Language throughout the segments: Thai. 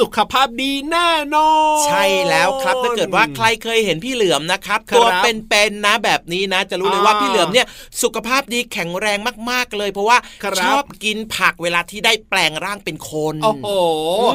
สุขภาพดีแน่นอน ใช่แล้วครับถ้าเกิดว่าใครเคยเห็นพี่เหลือมนะครับครับตัวเป็นๆนะแบบนี้นะ จะรู้เลยว่าอ่าพี่เหลือมเนี่ยสุขภาพดีแข็งแรงมากๆเลย เพราะว่าครับชอบกินผักเวลาที่ได้แปลงร่างเป็นคนโอ้โห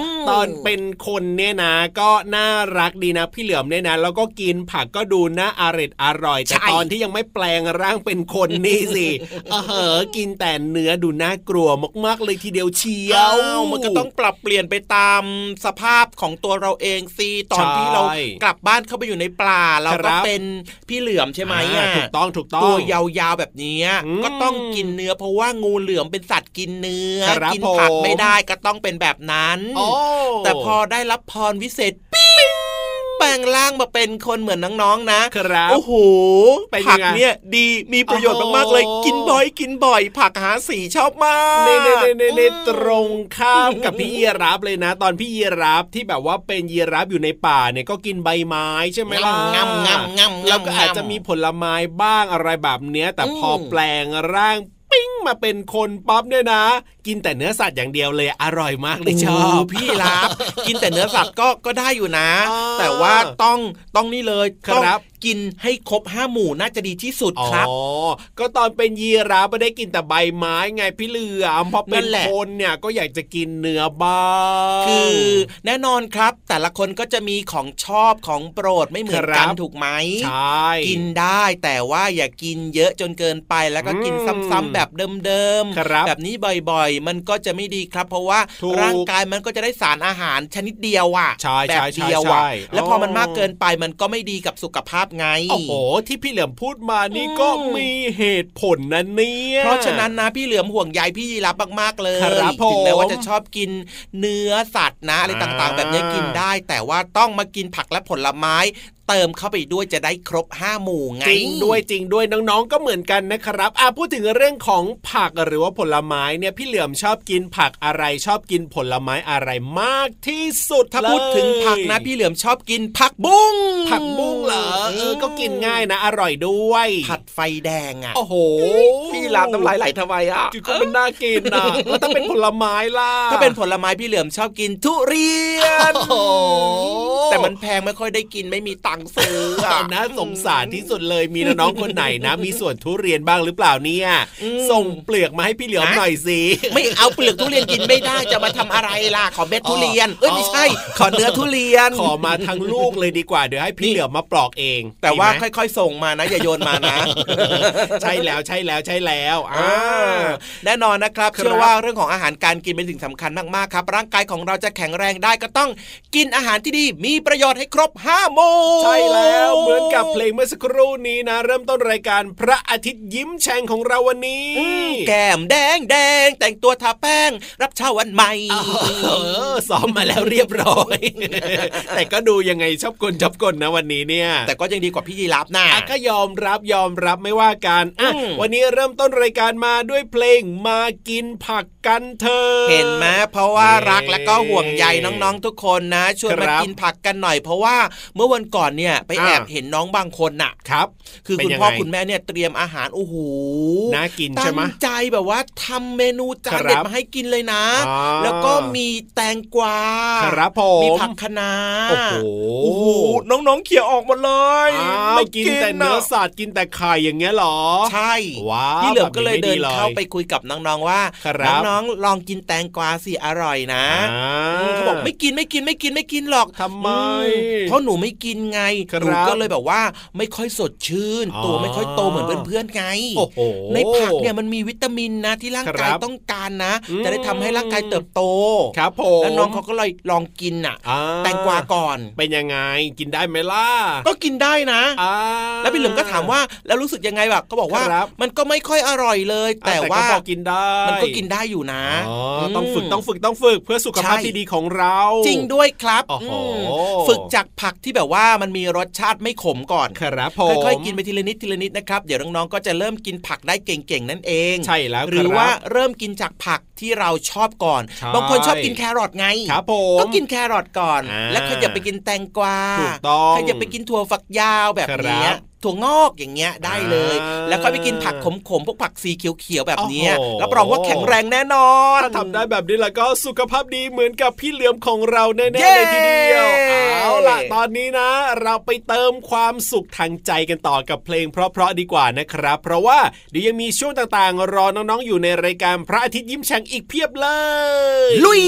อืมตอนเป็นคนเนี่ยนะ ก็น่ารักดีนะ พี่เหลือมเนี่ยนะแล้วก็กินผักก็ดูน่าอร่อยอร่อยแต่ตอนที่ยังไม่แปลงร่างเป็นคนนี่สิเออเหอะกินแต่เนื้อดูน่ากลัวมากๆเลยทีเดียวเชียวเอ้ามันก็ต้องปรับเปลี่ยนไปตามสภาพของตัวเราเองสิตอนที่เรากลับบ้านเข้าไปอยู่ในป่าเราครัก็บเป็นพี่เหลือมใช่ไหมอ่าอะถูกต้องถูกต้องตัวยาวๆแบบเนี้ยอืมก็ต้องกินเนื้อเพราะว่างูเหลือมเป็นสัตว์กินเนื้อครับกิผักผมไม่ได้ก็ต้องเป็นแบบนั้นโอ้แต่พอได้รับพรวิเศษปิ้ง แปลงร่างมาเป็นคนเหมือนน้องๆนะครับโอ้โหเป็นยัผังกไงเนี่ยดีมีประโยชน์มากๆเลยโอ้โหกินบ่อยกินบ่อย ผักหาสีชอบมากเน่เน่เน่เน่เน่อืมตรงข้ามกับพี่ยีรับเลยนะ ตอนพี่ยีรับที่แบบว่าเป็นยีรับอยู่ในป่าเนี่ยก็กินใบไม้ใช่ไหมล่ะงำงำงำแล้วก็อาจจะมีผลไม้บ้างอะไรแบบเนี้ยแต่พออมแปลงร่างปิ้ง มาเป็นคนป๊อปเนี่ยนะ กินแต่เนื้อสัตว์อย่างเดียวเลยอร่อยมากเลยชอบโพี่รับกินแต่เนื้อสัตว์ก็ก็ได้อยู่นะอ่าแต่ว่าต้องต้องนี่เลยครับต้องกินให้ครบห้าหมู่น่าจะดีที่สุดครับอ๋อก็ตอนเป็นยีราฟไม่ได้กินแต่ใบไม้ไงพี่เหลือมพอเป็นั่นนแหละคนเนี่ยก็อยากจะกินเนื้อบ้างคือแน่นอนครับ แต่ละคนก็จะมีของชอบของโปรดไม่เหมือนกันครับถูกไหมใช่กินได้แต่ว่าอย่ากินเยอะจนเกินไปแล้วก็กินอืมซ้ำๆแบบเดิมครับแบบนี้บ่อยๆ มันก็จะไม่ดีครับ เพราะว่าถูกร่างกายมันก็จะได้สารอาหารชนิดเดียวอะใช่แบใช่บใช่เดียวใช่อะแล้วพอมันอ๋อมากเกินไปมันก็ไม่ดีกับสุขภาพไงโอ้โหที่พี่เหลือมพูดมานี่อืมก็มีเหตุผลนะเนี่ยเพราะฉะนั้นนะพี่เหลือมห่วงใยพี่ยีรับมากๆเลยครับผมถึงแม้ว่าจะชอบกินเนื้อสัตว์นะอะไรอ่าต่างๆ แบบนี้กินได้ แต่ว่าต้องมากินผักและผลไม้ เติมเข้าไปด้วยจะได้ครบห้าหมู่ไงจริงด้วยจริงด้วยน้องๆ ก็เหมือนกันนะครับอะพูดถึงเรื่องของผักหรือว่าผลไม้เนี่ยพี่เหลือมชอบกินผักอะไรชอบกินผลไม้อะไรมากที่สุดถ้าพูดถึงเลยผักนะพี่เหลือมชอบกินผักบุ้งผักบุ้งเหรอเออก็กินง่ายนะ อร่อยด้วย ผัดไฟแดงอะโอ้โหพี่รับน้ำลายไหลทำไมอะก็เป็นน่ากินนะแล้วถ้าเป็นผลไม้ล่ะถ้าเป็นผลไม้พี่เหลือมชอบกินทุเรียนโอ้โหแต่มันแพงไม่ค่อยได้กินไม่มีตังค์ซื้ออะน่าสงสารที่สุดเลยมีน้องๆคนไหนนะ มีส่วนทุเรียนบ้างหรือเปล่าเนี่ยส่งเปลือกมาให้พี่เหลือมหน่อยสิไม่เอาเปลือกทุเรียนกินไม่ได้จะมาทำอะไรล่ะขอเม็ดทุเรียนเอ้ยไม่ใช่ ขอเนื้อทุเรียนขอมาทั้งลูกเลยดีกว่าเดี๋ยวให้พี่เหลือมมาปลอกเอง แต่ว่าดีไหมค่อย ๆ ส่งมานะอย่าโยนมานะ ใช่แล้วใช่แล้วใช่แล้วอ่าอ่าแน่นอนนะครับครับเชื่อว่าเรื่องของอาหารการกินเป็นสิ่งสำคัญมากๆครับ ร่างกายของเราจะแข็งแรงได้ก็ต้องกินอาหารที่ดีมีประโยชน์ให้ครบห้าหมู่ใช่แล้วเหมือนกับเพลงเมื่อสักครู่นี้นะ เริ่มต้นรายการพระอาทิตย์ยิ้มแฉ่งของเราวันนี้อืมแก้มแดงแดงแต่งตัวทาแป้ง รับเช้าวันใหม่เออซ้อมมาแล้วเรียบร้อย แต่ก็ดูยังไงชอบกลชอบกลนะวันนี้เนี่ย แต่ก็ยังดีกว่าพี่ยีรับนะอะก็ยอมรับยอมรับไม่ว่ากันอะอืมวันนี้เริ่มต้นรายการมาด้วยเพลงมากินผักกันเถอะเห็นไหมเพราะว่าเย้รักและก็ห่วงใยน้องๆทุกคนนะชวนมาครับกินผักกันหน่อย เพราะว่าเมื่อวันก่อนเนี่ยไปอ่าแอบเห็นน้องบางคนน่ะครับ คือเป็นคุณยังพ่อไงคุณแม่เนี่ยเตรียมอาหารโอ้โหน่ากินตั้ใช่งไหมใจแบบว่าทำเมนูจานครับเด็ดมาให้กินเลยนะอ่าแล้วก็มีแตงกวาครับผมมีผักคะน้าโอ้โหโอ้โหน้องๆเขี่ยออกหมดเลยอ้าวไม่กินแต่เนื้อสัตว์กินแต่ไข่อย่างเงี้ยเหรอ ใช่ว้าวพี่เหลือมก็เลยแบบนี้เดินไม่ดีเลยเข้าไปคุยกับน้องๆว่าครับน้องๆลองกินแตงกวาสิอร่อยนะอ่าอืมเขาบอกไม่กินไม่กินไม่กินไม่กินหรอกทำไมอืเพราะหนูไม่กินไงครับหนูก็เลยแบบว่าไม่ค่อยสดชื่นอ๋อตัวไม่ค่อยโตเหมือนเพื่อนๆไงโอ้โหในผักเนี่ยมันมีวิตามินนะที่ร่างกายครับต้องการนะอืมจะได้ทำให้ร่างกายเติบโตครับผมแล้วน้องเขาก็เลยลองกินอะอ่าแตงกวาก่อนเป็นยังไงกินได้ไหมล่ะก็กินได้นะอ่าแล้วพี่เหลิมก็ถามว่าแล้วรู้สึกยังไงแบบก็บอกว่าครับมันก็ไม่ค่อยอร่อยเลย แต่ก็ว่าพอกินได้มันก็กินได้อยู่นะอ๋อมต้องฝึกต้องฝึกต้องฝึกเพื่อสุขภาพใช่ที่ดีของเรา จริงด้วยครับโอ้โหอืมฝึกจากผักที่แบบว่ามันมีรสชาติไม่ขมก่อนครับผมค่อยๆกินไปทีละนิดทีละนิดนะครับเดี๋ยวน้องๆก็จะเริ่มกินผักได้เก่งๆนั่นเองใช่แล้วหรือครับว่าเริ่มกินจากผักที่เราชอบก่อนใช่บางคนชอบกินแครอทไงครับผมก็กินแครอทก่อนอ่าแล้วขยับไปกินแตงกวาถูกต้องขยับไปกินถั่วฝักยาวแบบเนี้ยครับ ถั่วงอกอย่างเงี้ยได้เลยอ่าแล้วก็ไปกินผักขมๆพวกผักสีเขียวๆแบบเนี้ยโอ้โหรับรองว่าแข็งแรงแน่นอนถ้าทำได้แบบนี้แล้วก็สุขภาพดีเหมือนกับพี่เหลือมของเราแน่ๆเย้เลยทีเดียวเอาล่ะตอนนี้นะ เราไปเติมความสุขทางใจกันต่อกับเพลงเพราะๆดีกว่านะครับ เพราะว่าเดี๋ยวยังมีช่วงต่างๆ รอน้องๆอยู่ในรายการพระอาทิตย์ยิ้มแฉ่งอีกเพียบเลย ลุย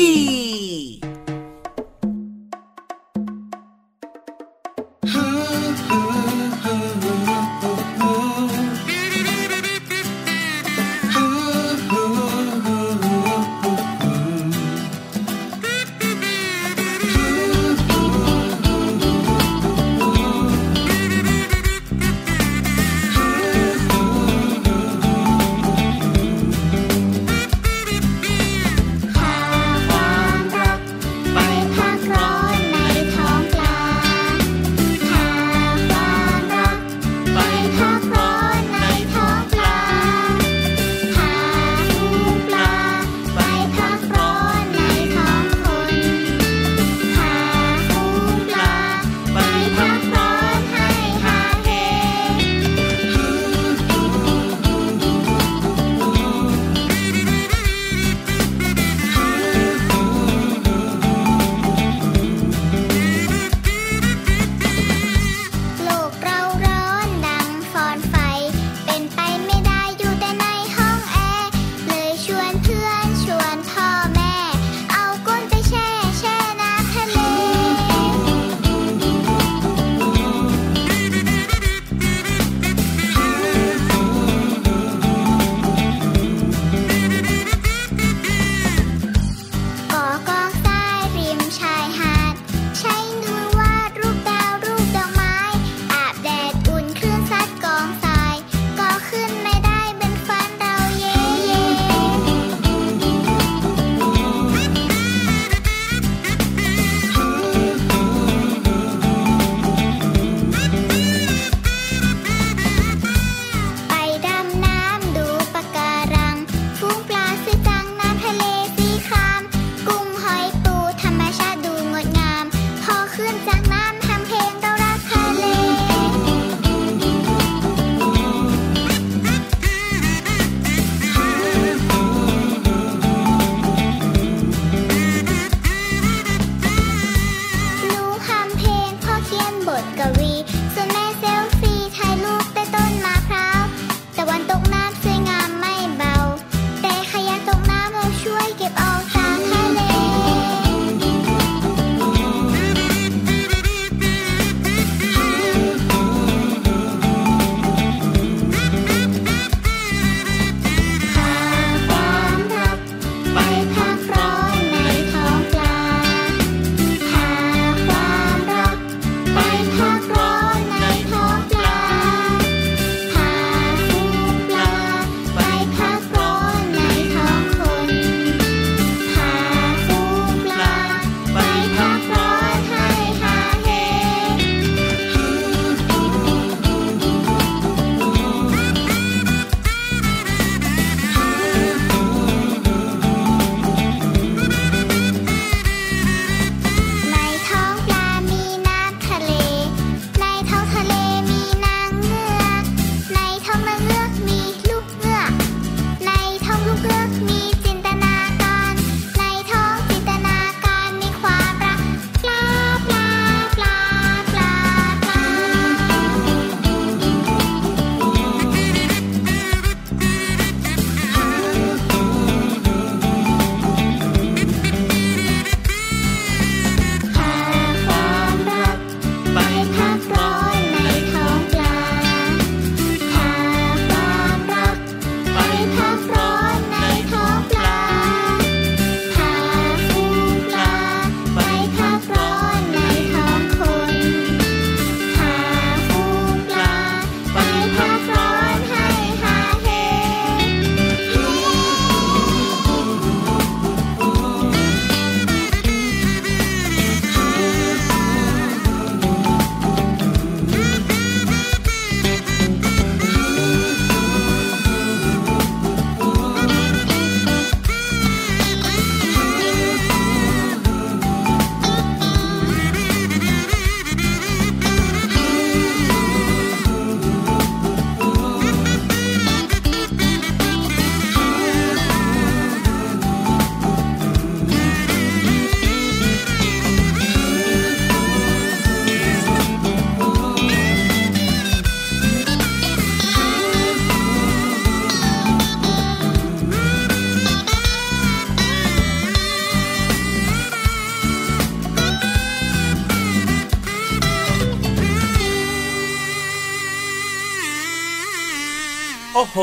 โอ้โห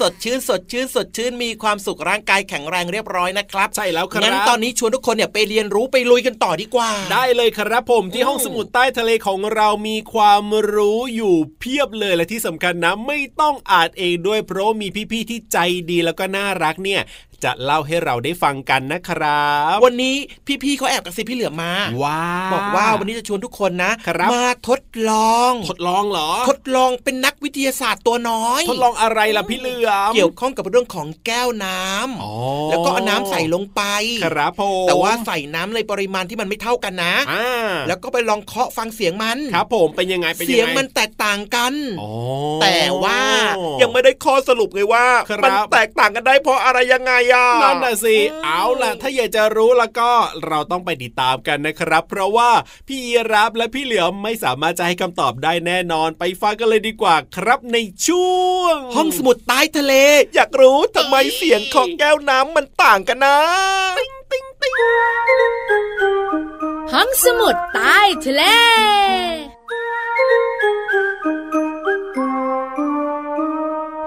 สดชื่นสดชื่นสดชื่นมีความสุขร่างกายแข็งแรงเรียบร้อยนะครับ ใช่แล้วครับงั้นตอนนี้ชวนทุกคนเนี่ยไปเรียนรู้ไปลุยกันต่อดีกว่า ได้เลยครับผมที่อืมห้องสมุดใต้ทะเลของเรามีความรู้อยู่เพียบเลยและที่สำคัญนะ ไม่ต้องอ่านเองด้วยเพราะมีพี่ๆที่ใจดีแล้วก็น่ารักเนี่ย จะเล่าให้เราได้ฟังกันนะครับ วันนี้พี่ๆเขาแอบกระซิบพี่เหลือมมาว้าบอกว่าวันนี้จะชวนทุกคนนะครับมาทดลอง ทดลองเหรอ ทดลองเป็นนักวิทยาศาสตร์ตัวน้อย ทดลองอะไรล่ะพี่เหลือมเกี่ยวข้องกับเรื่องของแก้วน้ำอ๋อแล้วก็เอาน้ำใส่ลงไปครับผมแต่ว่าใส่น้ำในปริมาณที่มันไม่เท่ากันนะอ่าแล้วก็ไปลองเคาะฟังเสียงมันครับผมเป็นยังไงเป็นยังไงเสียงมันแตกต่างกันอ๋อแต่ว่ายังไม่ได้ข้อสรุปไงว่าครับมันแตกต่างกันได้เพราะอะไรยังไงอะนั่นน่ะสิเอาล่ะ ถ้าอยากจะรู้แล้วก็เราต้องไปติดตามกันนะครับ เพราะว่าพี่ยีรับและพี่เหลือมไม่สามารถจะให้คำตอบได้แน่นอนไปฟังกันเลยดีกว่าครับในช่วง ห้องสมุดใต้ทะเล อยากรู้ทำไมเสียงของแก้วน้ำมันต่างกันนะห้องสมุดใต้ทะเล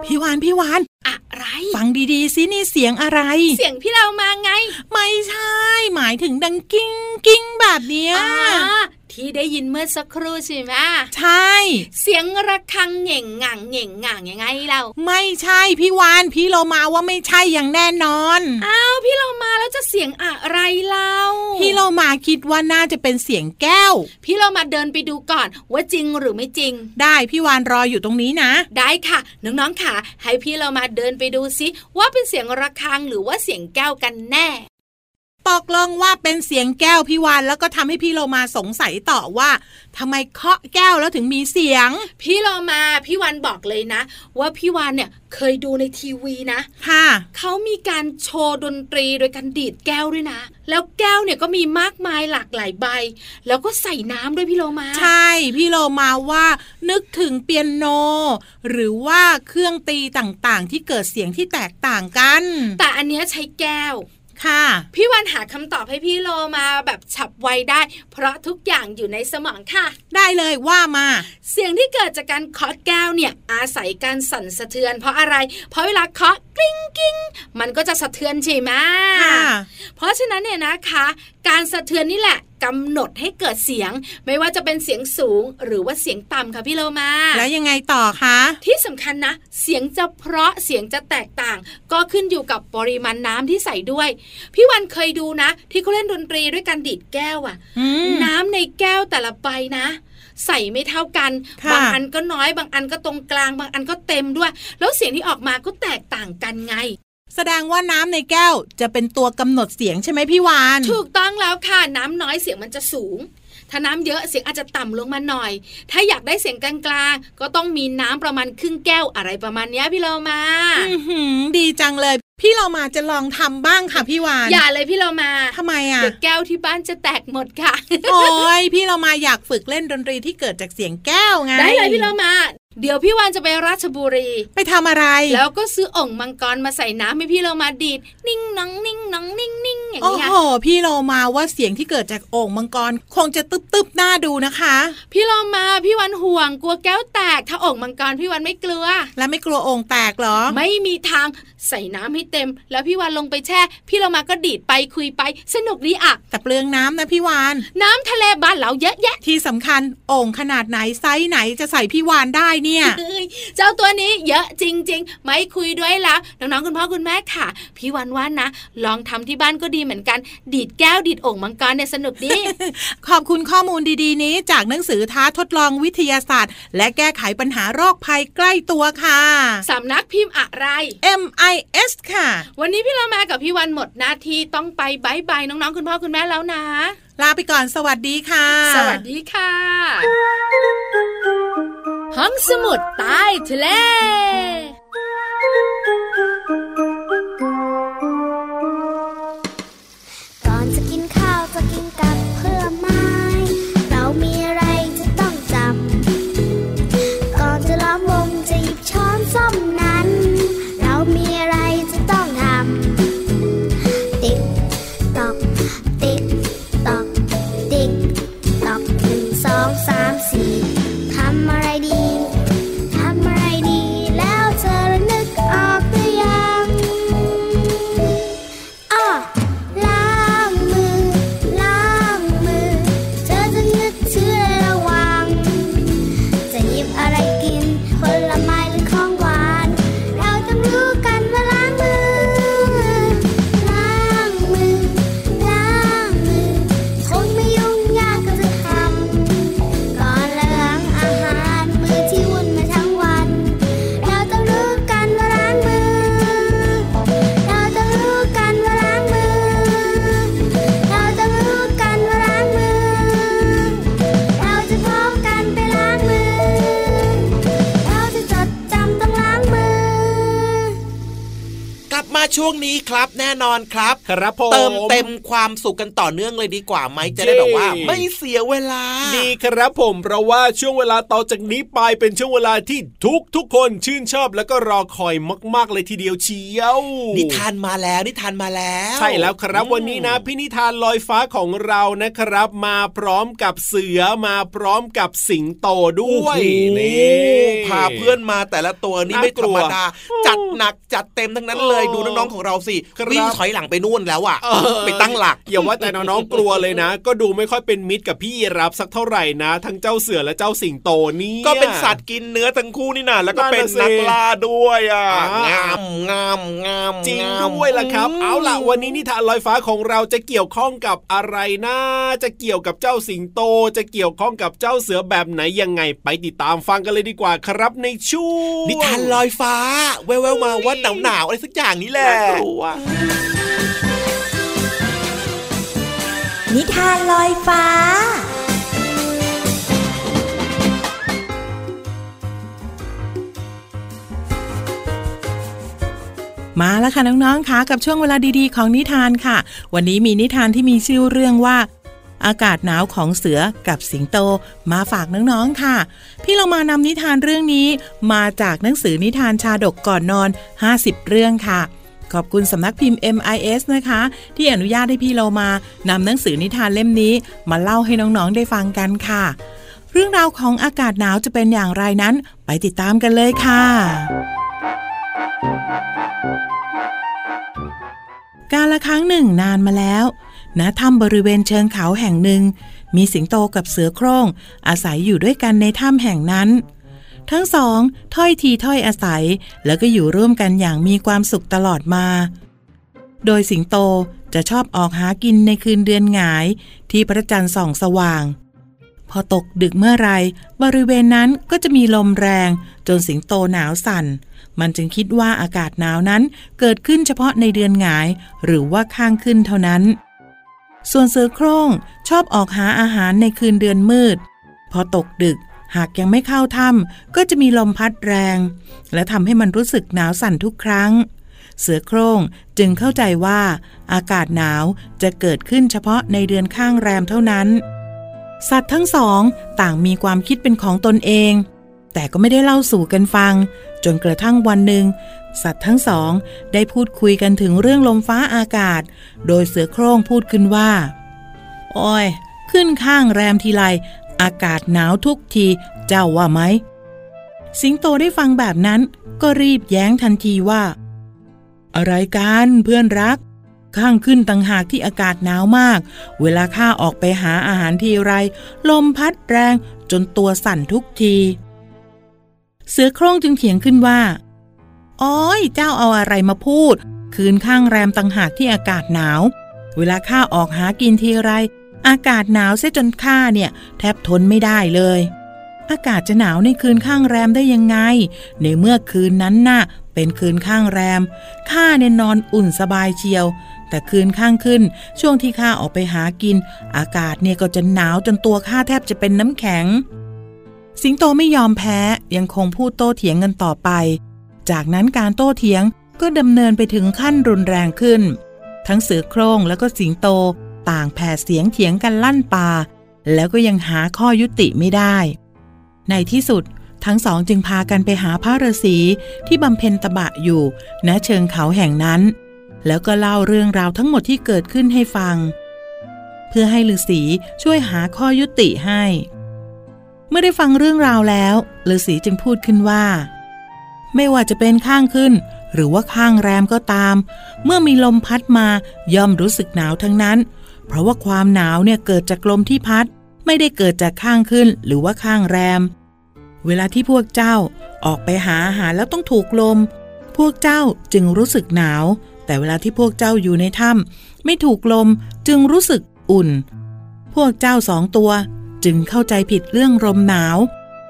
พี่วานพี่วาน อะไร ฟังดีๆสินี่เสียงอะไร เสียงพี่เรามาไง ไม่ใช่ หมายถึงดังกิ้งกิ้งแบบเนี้ยอ่าที่ได้ยินเมื่อสักครู่ใช่ไหมใช่ เสียงระฆังเหง่งง่างเหง่งง่างยังไงเรา ไม่ใช่พี่วานพี่โลมาว่าไม่ใช่อย่างแน่นอน อ้าวพี่เรามาแล้วจะเสียงอะไร เราพี่โลมาคิดว่าน่าจะเป็นเสียงแก้ว พี่เรามาเดินไปดูก่อนว่าจริงหรือไม่จริง ได้พี่วานรออยู่ตรงนี้นะ ได้ค่ะน้องๆค่ะ ให้พี่เรามาเดินไปดูซิว่าเป็นเสียงระฆังหรือว่าเสียงแก้วกันแน่ ตกลงว่าเป็นเสียงแก้วพี่วานแล้วก็ทำให้พี่โลมาสงสัยต่อว่าทำไมเคาะแก้วแล้วถึงมีเสียง พี่เรามาพี่วันบอกเลยนะ ว่าพี่วันเนี่ยเคยดูในทีวีนะ ค่ะเขามีการโชว์ดนตรีโดยการดีดแก้วด้วยนะ แล้วแก้วเนี่ยก็มีมากมายหลากหลายใบ แล้วก็ใส่น้ำด้วยพี่โลมา ใช่พี่โลมาว่านึกถึงเปียโน หรือว่าเครื่องตีต่างๆ ที่เกิดเสียงที่แตกต่างกัน แต่อันเนี้ยใช้แก้ว ค่ะ พี่วันหาคำตอบให้พี่โลมาแบบฉับไวได้ เพราะทุกอย่างอยู่ในสมองค่ะ ได้เลยว่ามา เสียงที่เกิดจากการเคาะแก้วเนี่ยอาศัยการสั่นสะเทือน เพราะอะไร เพราะเวลาเคาะกริ้งกิ้งมันก็จะสะเทือนใช่ไหมค่ะเพราะฉะนั้นเนี่ยนะคะ การสะเทือนนี่แหละกำหนดให้เกิดเสียง ไม่ว่าจะเป็นเสียงสูงหรือว่าเสียงต่ำค่ะพี่โลมา แล้วยังไงต่อคะที่สำคัญนะ เสียงจะเพราะเสียงจะแตกต่าง ก็ขึ้นอยู่กับปริมาณน้ำที่ใส่ด้วย พี่วันเคยดูนะ ที่เขาเล่นดนตรีด้วยการดีดแก้วอะอืมน้ำในแก้วแต่ละใบนะใส่ไม่เท่ากันค่ะบางอันก็น้อย บางอันก็ตรงกลาง บางอันก็เต็มด้วย แล้วเสียงที่ออกมาก็แตกต่างกันไง แสดงว่าน้ำในแก้วจะเป็นตัวกำหนดเสียงใช่ไหมพี่วาน ถูกต้องแล้วค่ะ น้ำน้อยเสียงมันจะสูง ถ้าน้ำเยอะเสียงอาจจะต่ำลงมาหน่อย ถ้าอยากได้เสียงกลางๆ ก็ต้องมีน้ำประมาณครึ่งแก้วอะไรประมาณเนี้ยพี่เรามาอื้อหือดีจังเลยพี่เรามาจะลองทำบ้างค่ะพี่วาน อย่าเลยพี่เรามาทำไมอะเดี๋ยวแก้วที่บ้านจะแตกหมดค่ะ โอ้ยพี่เรามาอยากฝึกเล่นดนตรีที่เกิดจากเสียงแก้วไง ได้เลยพี่เรามา เดี๋ยวพี่วานจะไปราชบุรี ไปทำอะไร แล้วก็ซื้ออ่องมังกรมาใส่น้ำให้พี่เรามาดีด นิ่งน้องนิ่งน้องนิ่งนิ่งอย่างโอ้นี้โหค่ะพี่เรามาว่าเสียงที่เกิดจากโอ่งมังกรคงจะตึบตึบๆน่าดูนะคะ พี่เรามาพี่วันห่วงกลัวแก้วแตก ถ้าอ่องมังกรพี่วันไม่กลัว และไม่กลัวโอ่งแตกเหรอ ไม่มีทางใส่น้ำให้เต็ม แล้วพี่วันลงไปแช่ พี่เรามาก็ดีดไปคุยไป สนุกดีอะแต่เปลืองน้ำนะพี่วานน้ำทะเลบ้านเราเยอะแยะที่สำคัญโอ่งขนาดไหนไซส์ไหนจะใส่พี่วันได้เนี่ยเอ้ยเจ้าตัวนี้เยอะจริง ๆ ไม่คุยด้วยแล้วน้องๆคุณพ่อคุณแม่ค่ะ พี่วันว่านะ ลองทำที่บ้านก็ดีเหมือนกัน ดีดแก้วดีดโอ่งมังกรเนี่ยสนุกดี ขอบคุณข้อมูลดีๆ นี้ จากหนังสือท้าทดลองวิทยาศาสตร์ และแก้ไขปัญหาโรคภัยใกล้ตัวค่ะสำนักพิมพ์อะไร MIS ค่ะ วันนี้พี่เรามากับพี่วันหมดหน้าที่ต้องไป bye bye น้องๆคุณพ่อคุณแม่แล้วนะ ลาไปก่อนสวัสดีค่ะ สวัสดีค่ะ ห้องสมุดใต้ทะเลก่อนจะกิ ช่วงนี้ครับแน่นอนครับ ครับผมเติมเต็มความสุขกันต่อเนื่องเลยดีกว่าไหมจะได้แบบว่า ไม่เสียเวลา ดีครับผมเพราะว่าช่วงเวลาต่อจากนี้ไปเป็นช่วงเวลาที่ทุกทุกคนชื่นชอบแล้วก็รอคอยมาก ๆ เลยทีเดียวเชียวนิทานมาแล้วนิทานมาแล้ว ใช่แล้วครับวันนี้นะพี่นิทานลอยฟ้าของเรานะครับ มาพร้อมกับเสือมาพร้อมกับสิงโตด้วยโอ้โหนี่พาเพื่อนมาแต่ละตัวนี่น่าไม่ธรรมกลัวดาจัดหนักจัดเต็มทั้งนั้นเลยโอ้ดูน้องๆของเราสิครับวิ่งถอยหลังไปนู่นแล้วอะเออไปตั้งหลักอย่าว่าแต่น้องๆกลัวเลยนะ ก็ดูไม่ค่อยเป็นมิตรกับพี่ยีรับสักเท่าไหร่นะ ทั้งเจ้าเสือและเจ้าสิงโตนี่ก็เป็นสัตว์กินเนื้อทั้งคู่นี่นะแล้วก็นั่นเป็นน่ะสินักล่าด้วยอะอ่างงามงามงามจริงงามด้วยล่ะครับ เอาล่ะวันนี้นิทานลอยฟ้าของเราจะเกี่ยวข้องกับอะไรนะจะเกี่ยวกับเจ้าสิงโต จะเกี่ยวข้องกับเจ้าเสือแบบไหนยังไงไปติดตามฟังกันเลยดีกว่าครับในช่วงนิทานลอยฟ้า แววๆมาว่าหนาวหนาวๆอะไรสักอย่างนี้แหละน่ากลัว นิทานลอยฟ้ามาแล้วค่ะน้องๆค่ะกับช่วงเวลาดีๆ ของนิทานค่ะ วันนี้มีนิทานที่มีชื่อเรื่องว่า อากาศหนาวของเสือกับสิงโตมาฝากน้องๆค่ะ พี่เรามานำนิทานเรื่องนี้มาจากหนังสือนิทานชาดกก่อนนอน 50 เรื่องค่ะ ขอบคุณสำนักพิมพ์ MIS นะคะ ที่อนุญาตให้พี่เรามานำหนังสือนิทานเล่มนี้ มาเล่าให้น้องๆได้ฟังกันค่ะ เรื่องราวของอากาศหนาวจะเป็นอย่างไรนั้น ไปติดตามกันเลยค่ะ การละครั้งหนึ่งนานมาแล้วณถ้ำบริเวณเชิงเขาแห่งหนึ่ง มีสิงโตกับเสือโคร่งอาศัยอยู่ด้วยกันในถ้ำแห่งนั้น ทั้งสองถ้อยทีถ้อยอาศัย แล้วก็อยู่ร่วมกันอย่างมีความสุขตลอดมา โดยสิงโตจะชอบออกหากินในคืนเดือนหงาย ที่พระจันทร์ส่องสว่าง พอตกดึกเมื่อไรบริเวณนั้นก็จะมีลมแรง จนสิงโตหนาวสั่น มันจึงคิดว่าอากาศหนาวนั้นเกิดขึ้นเฉพาะในเดือนหงาย หรือว่าข้างขึ้นเท่านั้น ส่วนเสือโคร่งชอบออกหาอาหารในคืนเดือนมืด พอตกดึก หากยังไม่เข้าถ้ำก็จะมีลมพัดแรง และทำให้มันรู้สึกหนาวสั่นทุกครั้ง เสือโคร่งจึงเข้าใจว่า อากาศหนาวจะเกิดขึ้นเฉพาะในเดือนข้างแรมเท่านั้น สัตว์ทั้งสองต่างมีความคิดเป็นของตนเอง แต่ก็ไม่ได้เล่าสู่กันฟัง จนกระทั่งวันหนึ่งสัตว์ทั้งสองได้พูดคุยกันถึงเรื่องลมฟ้าอากาศ โดยเสือโคร่งพูดขึ้นว่า โอ้ย ขึ้นข้างแรมทีไร อากาศหนาวทุกทีเจ้าว่าไหม สิงโตได้ฟังแบบนั้นก็รีบแย้งทันทีว่า อะไรกันเพื่อนรัก ข้างขึ้นต่างหากที่อากาศหนาวมาก เวลาข้าออกไปหาอาหารทีไร ลมพัดแรงจนตัวสั่นทุกที เสือโคร่งจึงเถียงขึ้นว่าอ้อยเจ้าเอาอะไรมาพูด คืนข้างแรมต่างหากที่อากาศหนาว เวลาข้าออกหากินทีไร อากาศหนาวเสียจนข้าเนี่ย แทบทนไม่ได้เลย อากาศจะหนาวในคืนข้างแรมได้ยังไง ในเมื่อคืนนั้นน่ะ เป็นคืนข้างแรมข้าเนี่ยนอนอุ่นสบายเชียว แต่คืนข้างขึ้น ช่วงที่ข้าออกไปหากิน อากาศเนี่ยก็จะหนาวจนตัวข้าแทบจะเป็นน้ำแข็ง สิงโตไม่ยอมแพ้ยังคงพูดโต้เถียงกันต่อไป จากนั้นการโต้เถียงก็ดำเนินไปถึงขั้นรุนแรงขึ้น ทั้งเสือโคร่งแล้วก็สิงโต ต่างแผ่เสียงเถียงกันลั่นป่า แล้วก็ยังหาข้อยุติไม่ได้ ในที่สุดทั้งสองจึงพากันไปหาพระฤาษีที่บำเพ็ญตบะอยู่ ณเชิงเขาแห่งนั้น แล้วก็เล่าเรื่องราวทั้งหมดที่เกิดขึ้นให้ฟัง เพื่อให้ฤาษีช่วยหาข้อยุติให้ เมื่อได้ฟังเรื่องราวแล้วฤาษีจึงพูดขึ้นว่า ไม่ว่าจะเป็นข้างขึ้น หรือว่าข้างแรมก็ตาม เมื่อมีลมพัดมาย่อมรู้สึกหนาวทั้งนั้น เพราะว่าความหนาวเนี่ยเกิดจากลมที่พัด ไม่ได้เกิดจากข้างขึ้นหรือว่าข้างแรม เวลาที่พวกเจ้าออกไปหาอาหารแล้วต้องถูกลม พวกเจ้าจึงรู้สึกหนาว แต่เวลาที่พวกเจ้าอยู่ในถ้ำไม่ถูกลมจึงรู้สึกอุ่น พวกเจ้าสองตัวจึงเข้าใจผิดเรื่องลมหนาว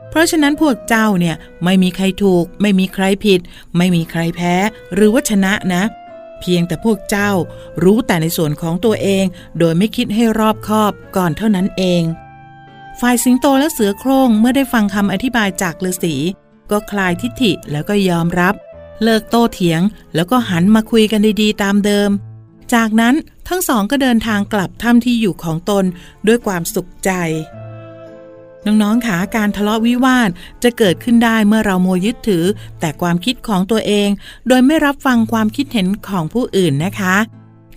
เพราะฉะนั้นพวกเจ้าเนี่ยไม่มีใครถูก ไม่มีใครผิด ไม่มีใครแพ้ หรือว่าชนะนะเพียงแต่พวกเจ้ารู้แต่ในส่วนของตัวเอง โดยไม่คิดให้รอบคอบก่อนเท่านั้นเอง ฝ่ายสิงโตและเสือโคร่งเมื่อได้ฟังคำอธิบายจากฤาษีก็คลายทิฐิแล้วก็ยอมรับ เลิกโต้เถียง แล้วก็หันมาคุยกันดีๆ ตามเดิม จากนั้นทั้งสองก็เดินทางกลับถ้ำที่อยู่ของตนด้วยความสุขใจ น้องๆขาการทะเลาะวิวาทจะเกิดขึ้นได้เมื่อเราโมยึดถือ แต่ความคิดของตัวเอง โดยไม่รับฟังความคิดเห็นของผู้อื่นนะคะ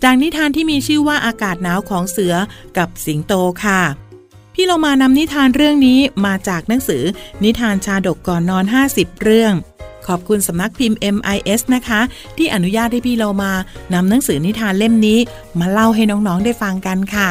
จากนิทานที่มีชื่อว่าอากาศหนาวของเสือกับสิงโตค่ะ พี่เรามานำนิทานเรื่องนี้มาจากหนังสือ นิทานชาดกก่อนนอน 50 เรื่องขอบคุณสำนักพิมพ์ MIS นะคะ ที่อนุญาตให้พี่เรามานำหนังสือนิทานเล่มนี้ มาเล่าให้น้องๆได้ฟังกันค่ะ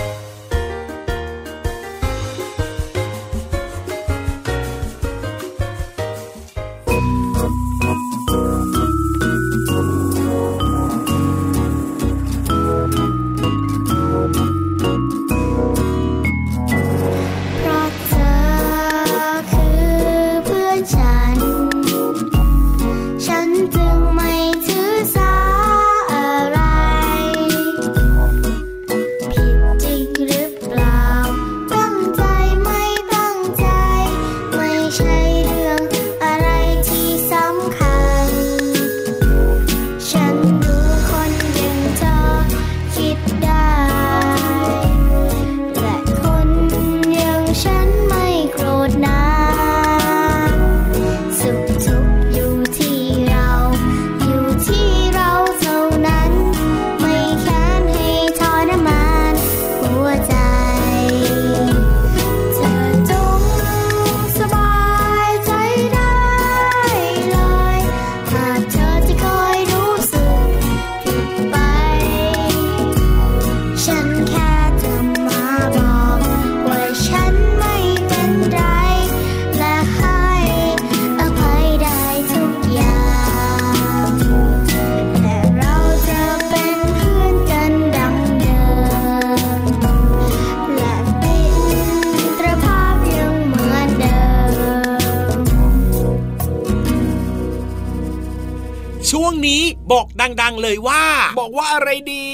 ดัง ๆ เลยว่า บอกว่าอะไรดี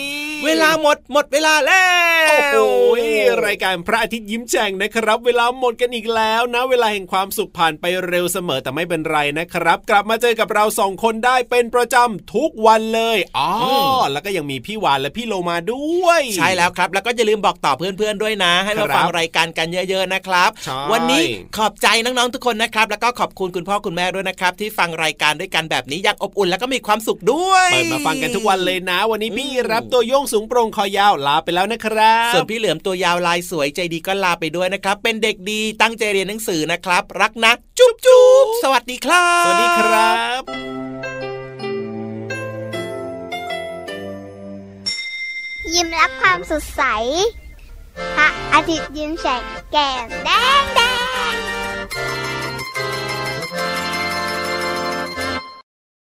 เวลาหมดหมดเวลาแล้ว โอ้โห รายการพระอาทิตย์ยิ้มแฉ่งนะครับ เวลาหมดกันอีกแล้วนะ เวลาแห่งความสุขผ่านไปเร็วเสมอแต่ไม่เป็นไรนะครับ กลับมาเจอกับเราสองคนได้เป็นประจำทุกวันเลยอ๋อแล้วก็ยังมีพี่วานและพี่โลมาด้วย ใช่แล้วครับ แล้วก็อย่าลืมบอกต่อเพื่อนๆด้วยนะ ให้มาครับฟังรายการกันเยอะ ๆนะครับใช่วันนี้ขอบใจน้องๆทุกคนนะครับ แล้วก็ขอบคุณคุณพ่อคุณแม่ด้วยนะครับ ที่ฟังรายการด้วยกันแบบนี้อย่างอบอุ่นแล้วก็มีความสุขด้วยเปิดมาฟังกันทุกวันเลยนะ วันนี้พี่รับตัวโยงสูงโปร่งคอยาวลาไปแล้วนะครับส่วนพี่เหลือมตัวยาวลายสวยใจดีก็ลาไปด้วยนะครับ เป็นเด็กดีตั้งใจเรียนหนังสือนะครับ รักนะ จุ๊บจุ๊บสวัสดีครับ สวัสดีครับยิ้มรับความสดใส พระอาทิตย์ยิ้มแฉกแก้มแดงแด